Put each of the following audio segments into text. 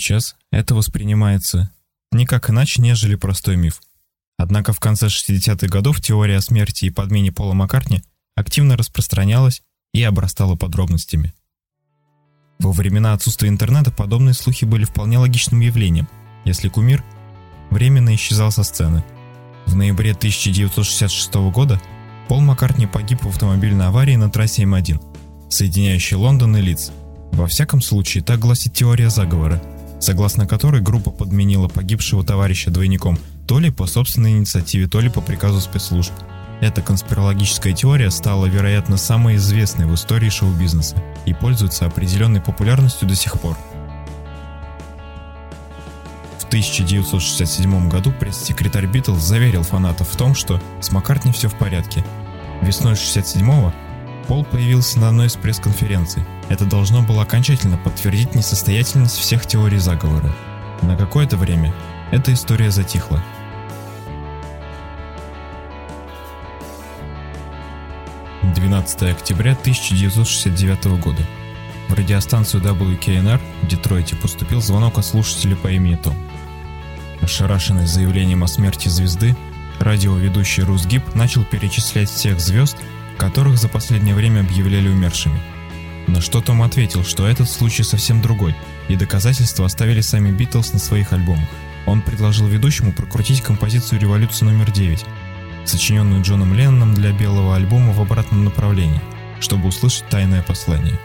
Сейчас это воспринимается не как иначе, нежели простой миф. Однако в конце 60-х годов теория о смерти и подмене Пола Маккартни активно распространялась и обрастала подробностями. Во времена отсутствия интернета подобные слухи были вполне логичным явлением, если кумир временно исчезал со сцены. В ноябре 1966 года Пол Маккартни погиб в автомобильной аварии на трассе М1, соединяющей Лондон и Лидс. Во всяком случае, так гласит теория заговора, согласно которой группа подменила погибшего товарища двойником то ли по собственной инициативе, то ли по приказу спецслужб. Эта конспирологическая теория стала, вероятно, самой известной в истории шоу-бизнеса и пользуется определенной популярностью до сих пор. В 1967 году пресс-секретарь Битлз заверил фанатов в том, что с Маккартни все в порядке. Весной 67-го Пол появился на одной из пресс-конференций. Это должно было окончательно подтвердить несостоятельность всех теорий заговора. На какое-то время эта история затихла. 12 октября 1969 года. В радиостанцию WKNR в Детройте поступил звонок от слушателя по имени Том. Ошарашенный заявлением о смерти звезды, радиоведущий Рус Гиб начал перечислять всех звезд, которых за последнее время объявляли умершими. На что Том ответил, что этот случай совсем другой, и доказательства оставили сами Битлз на своих альбомах. Он предложил ведущему прокрутить композицию «Революция номер 9», сочиненную Джоном Ленноном для белого альбома в обратном направлении, чтобы услышать тайное послание.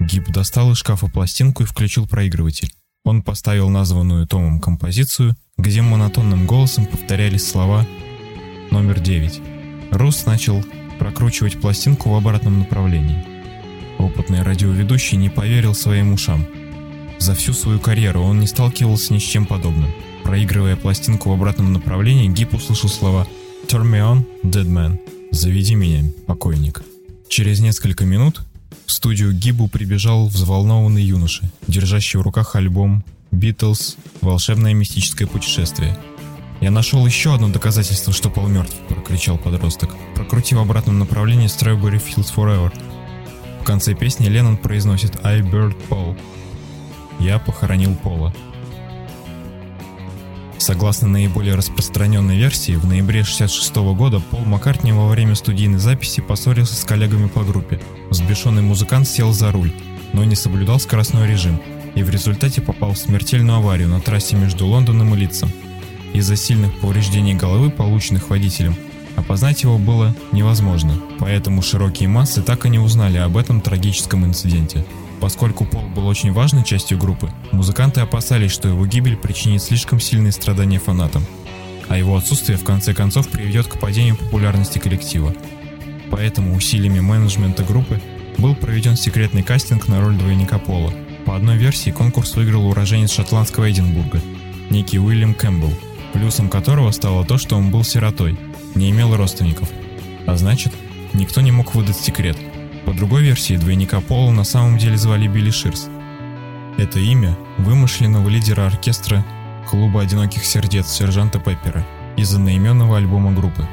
Гиб достал из шкафа пластинку и включил проигрыватель. Он поставил названную Томом композицию, где монотонным голосом повторялись слова «Номер 9». Рус начал прокручивать пластинку в обратном направлении. Опытный радиоведущий не поверил своим ушам. За всю свою карьеру он не сталкивался ни с чем подобным. Проигрывая пластинку в обратном направлении, Гиб услышал слова Turn me on, dead man. Заведи меня, покойник. Через несколько минут в студию Гибу прибежал взволнованный юноша, держащий в руках альбом Beatles «Волшебное мистическое путешествие». «Я нашел еще одно доказательство, что Пол мертв», — прокричал подросток, прокрутив в обратном направлении Strawberry Fields Forever. В конце песни Леннон произносит «I buried Paul». «Я похоронил Пола». Согласно наиболее распространенной версии, в ноябре 1966 года Пол Маккартни во время студийной записи поссорился с коллегами по группе. Взбешенный музыкант сел за руль, но не соблюдал скоростной режим и в результате попал в смертельную аварию на трассе между Лондоном и Лидсом. Из-за сильных повреждений головы, полученных водителем, опознать его было невозможно, поэтому широкие массы так и не узнали об этом трагическом инциденте. Поскольку Пол был очень важной частью группы, музыканты опасались, что его гибель причинит слишком сильные страдания фанатам, а его отсутствие в конце концов приведет к падению популярности коллектива. Поэтому усилиями менеджмента группы был проведен секретный кастинг на роль двойника Пола. По одной версии конкурс выиграл уроженец шотландского Эдинбурга, некий Уильям Кэмпбелл, плюсом которого стало то, что он был сиротой, не имел родственников. А значит, никто не мог выдать секрет – по другой версии, двойника Пола на самом деле звали Билли Ширс. Это имя вымышленного лидера оркестра клуба одиноких сердец сержанта Пеппера из одноименного альбома группы.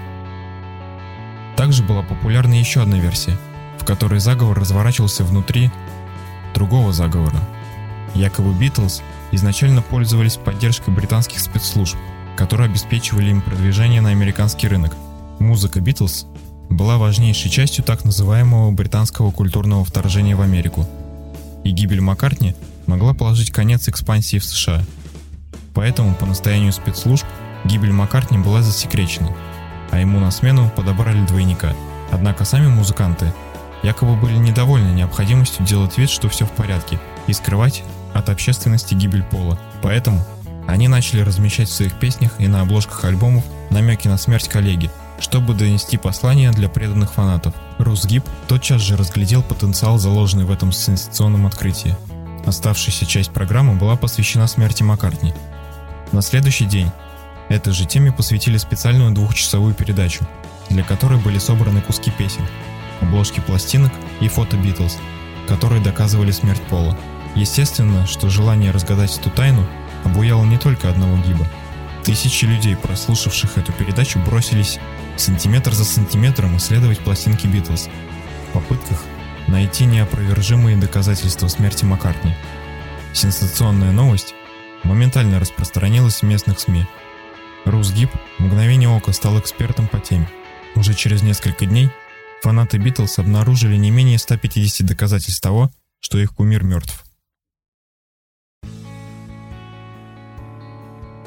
Также была популярна еще одна версия, в которой заговор разворачивался внутри другого заговора. Якобы Битлз изначально пользовались поддержкой британских спецслужб, которые обеспечивали им продвижение на американский рынок. Музыка Битлз была важнейшей частью так называемого британского культурного вторжения в Америку, и гибель Маккартни могла положить конец экспансии в США. Поэтому, по настоянию спецслужб, гибель Маккартни была засекречена, а ему на смену подобрали двойника. Однако сами музыканты якобы были недовольны необходимостью делать вид, что все в порядке, и скрывать от общественности гибель Пола. Поэтому они начали размещать в своих песнях и на обложках альбомов намеки на смерть коллеги, чтобы донести послание для преданных фанатов. Русгиб тотчас же разглядел потенциал, заложенный в этом сенсационном открытии. Оставшаяся часть программы была посвящена смерти Маккартни. На следующий день этой же теме посвятили специальную двухчасовую передачу, для которой были собраны куски песен, обложки пластинок и фото Битлз, которые доказывали смерть Пола. Естественно, что желание разгадать эту тайну обуяло не только одного Гиба. Тысячи людей, прослушавших эту передачу, бросились сантиметр за сантиметром исследовать пластинки Битлз в попытках найти неопровержимые доказательства смерти Маккартни. Сенсационная новость моментально распространилась в местных СМИ. Русгип в мгновение ока стал экспертом по теме. Уже через несколько дней фанаты Битлз обнаружили не менее 150 доказательств того, что их кумир мертв.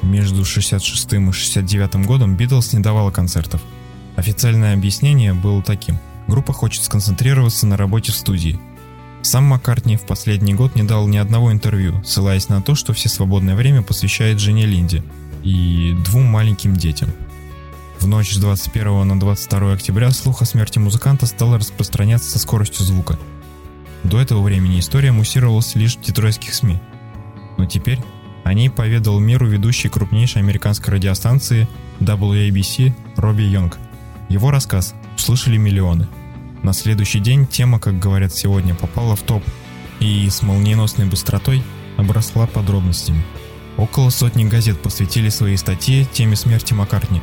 Между 66 и 69 годом Битлз не давала концертов. Официальное объяснение было таким. Группа хочет сконцентрироваться на работе в студии. Сам Маккартни в последний год не дал ни одного интервью, ссылаясь на то, что все свободное время посвящает жене Линде и двум маленьким детям. В ночь с 21 на 22 октября слух о смерти музыканта стал распространяться со скоростью звука. До этого времени история муссировалась лишь в детройтских СМИ. Но теперь о ней поведал миру ведущий крупнейшей американской радиостанции WABC Робби Йонг. Его рассказ услышали миллионы. На следующий день тема, как говорят сегодня, попала в топ и с молниеносной быстротой обросла подробностями. Около сотни газет посвятили свои статьи теме смерти Маккартни.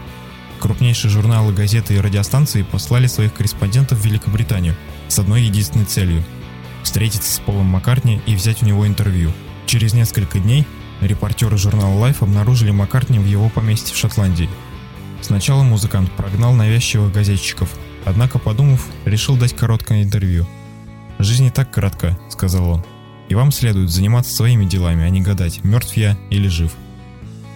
Крупнейшие журналы, газеты и радиостанции послали своих корреспондентов в Великобританию с одной единственной целью – встретиться с Полом Маккартни и взять у него интервью. Через несколько дней Репортеры журнала Life обнаружили Маккартни в его поместье в Шотландии. Сначала музыкант прогнал навязчивых газетчиков, однако, подумав, решил дать короткое интервью. «Жизнь не так коротка», — сказал он. «И вам следует заниматься своими делами, а не гадать, мертв я или жив».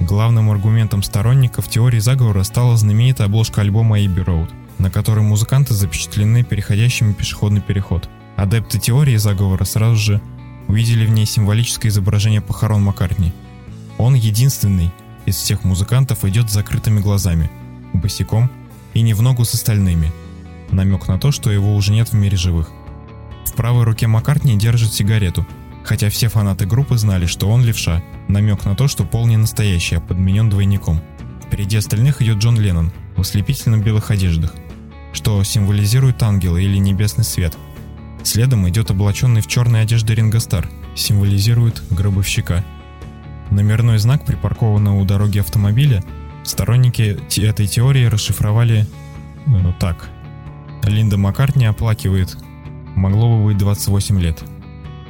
Главным аргументом сторонников теории заговора стала знаменитая обложка альбома Abbey Road, на которой музыканты запечатлены переходящими пешеходный переход. Адепты теории заговора сразу же увидели в ней символическое изображение похорон Маккартни. Он единственный из всех музыкантов идет с закрытыми глазами, босиком и не в ногу с остальными. Намек на то, что его уже нет в мире живых. В правой руке Маккартни держит сигарету, хотя все фанаты группы знали, что он левша, намек на то, что Пол не настоящий, а подменен двойником. Впереди остальных идет Джон Леннон в ослепительно белых одеждах, что символизирует ангела или небесный свет – Следом идет облаченный в черной одежды Ринго Стар, символизирует гробовщика. Номерной знак, припаркованного у дороги автомобиля, сторонники этой теории расшифровали ну, так. Линда Маккартни оплакивает «Могло бы быть 28 лет».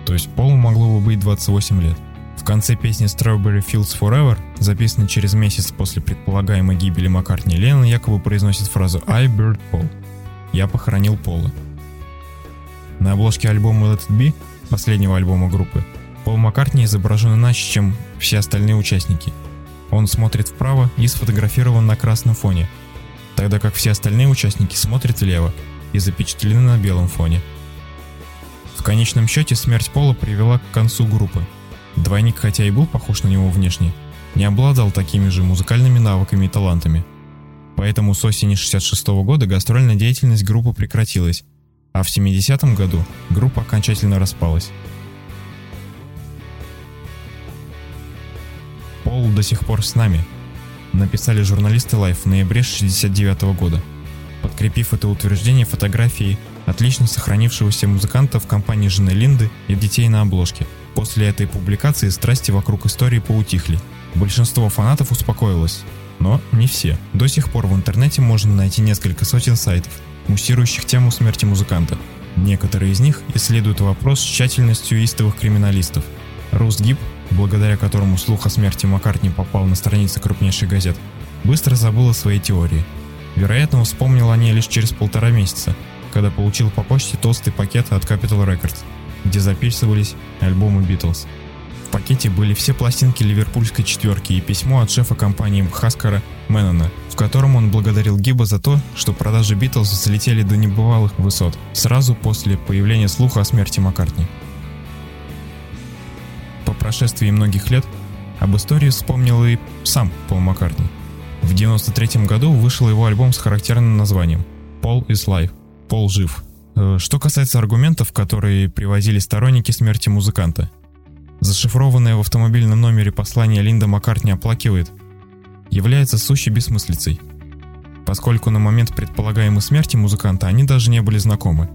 То есть Полу могло бы быть 28 лет. В конце песни Strawberry Fields Forever, записанной через месяц после предполагаемой гибели Маккартни, Леннон якобы произносит фразу «I buried Paul». «Я похоронил Пола». На обложке альбома Let It Be, последнего альбома группы, Пол Маккартни изображен иначе, чем все остальные участники. Он смотрит вправо и сфотографирован на красном фоне, тогда как все остальные участники смотрят влево и запечатлены на белом фоне. В конечном счете смерть Пола привела к концу группы. Двойник, хотя и был похож на него внешне, не обладал такими же музыкальными навыками и талантами. Поэтому с осени 66 года гастрольная деятельность группы прекратилась, а в 70-м году группа окончательно распалась. Пол до сих пор с нами, написали журналисты Life в ноябре 69 -го года, подкрепив это утверждение фотографией отлично сохранившегося музыканта в компании жены Линды и детей на обложке. После этой публикации страсти вокруг истории поутихли. Большинство фанатов успокоилось, но не все. До сих пор в интернете можно найти несколько сотен сайтов, муссирующих тему смерти музыканта. Некоторые из них исследуют вопрос с тщательностью истовых криминалистов. Рус Гиб, благодаря которому слух о смерти Маккартни попал на страницы крупнейших газет, быстро забыл о своей теории. Вероятно, вспомнил о ней лишь через полтора месяца, когда получил по почте толстый пакет от Capitol Records, где записывались альбомы Beatles. Пакете были все пластинки ливерпульской четверки и письмо от шефа компании Хаскара Мэннона – в котором он благодарил Гиба за то, что продажи Битлз взлетели до небывалых высот сразу после появления слуха о смерти Маккартни. По прошествии многих лет об истории вспомнил и сам Пол Маккартни. В 1993 году вышел его альбом с характерным названием «Paul is Live» – «Пол жив». Э, что касается аргументов, которые привозили сторонники смерти музыканта. Зашифрованное в автомобильном номере послание Линда Маккартни оплакивает – является сущей бессмыслицей, поскольку на момент предполагаемой смерти музыканта они даже не были знакомы.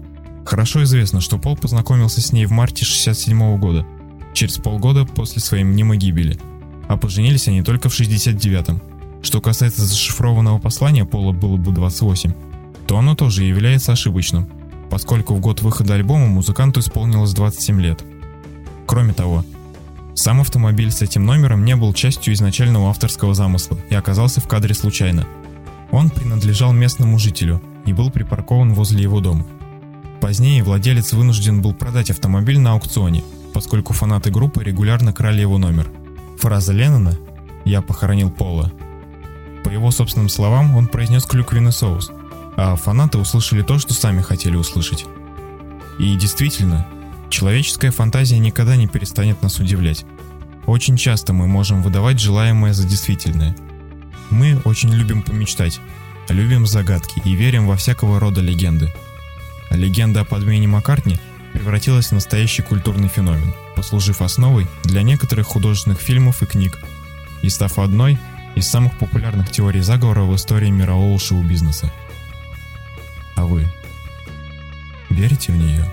Хорошо известно, что Пол познакомился с ней в марте 67 года, через полгода после своей мнимой гибели, а поженились они только в 69-м. Что касается зашифрованного послания Пола было бы 28, то оно тоже является ошибочным, поскольку в год выхода альбома музыканту исполнилось 27 лет. Кроме того, Сам автомобиль с этим номером не был частью изначального авторского замысла и оказался в кадре случайно. Он принадлежал местному жителю и был припаркован возле его дома. Позднее владелец вынужден был продать автомобиль на аукционе, поскольку фанаты группы регулярно крали его номер. Фраза Леннона «Я похоронил Пола» По его собственным словам, он произнес клюквенный соус, а фанаты услышали то, что сами хотели услышать. И действительно, человеческая фантазия никогда не перестанет нас удивлять. Очень часто мы можем выдавать желаемое за действительное. Мы очень любим помечтать, любим загадки и верим во всякого рода легенды. Легенда о подмене Маккартни превратилась в настоящий культурный феномен, послужив основой для некоторых художественных фильмов и книг, и став одной из самых популярных теорий заговора в истории мирового шоу-бизнеса. А вы верите в нее?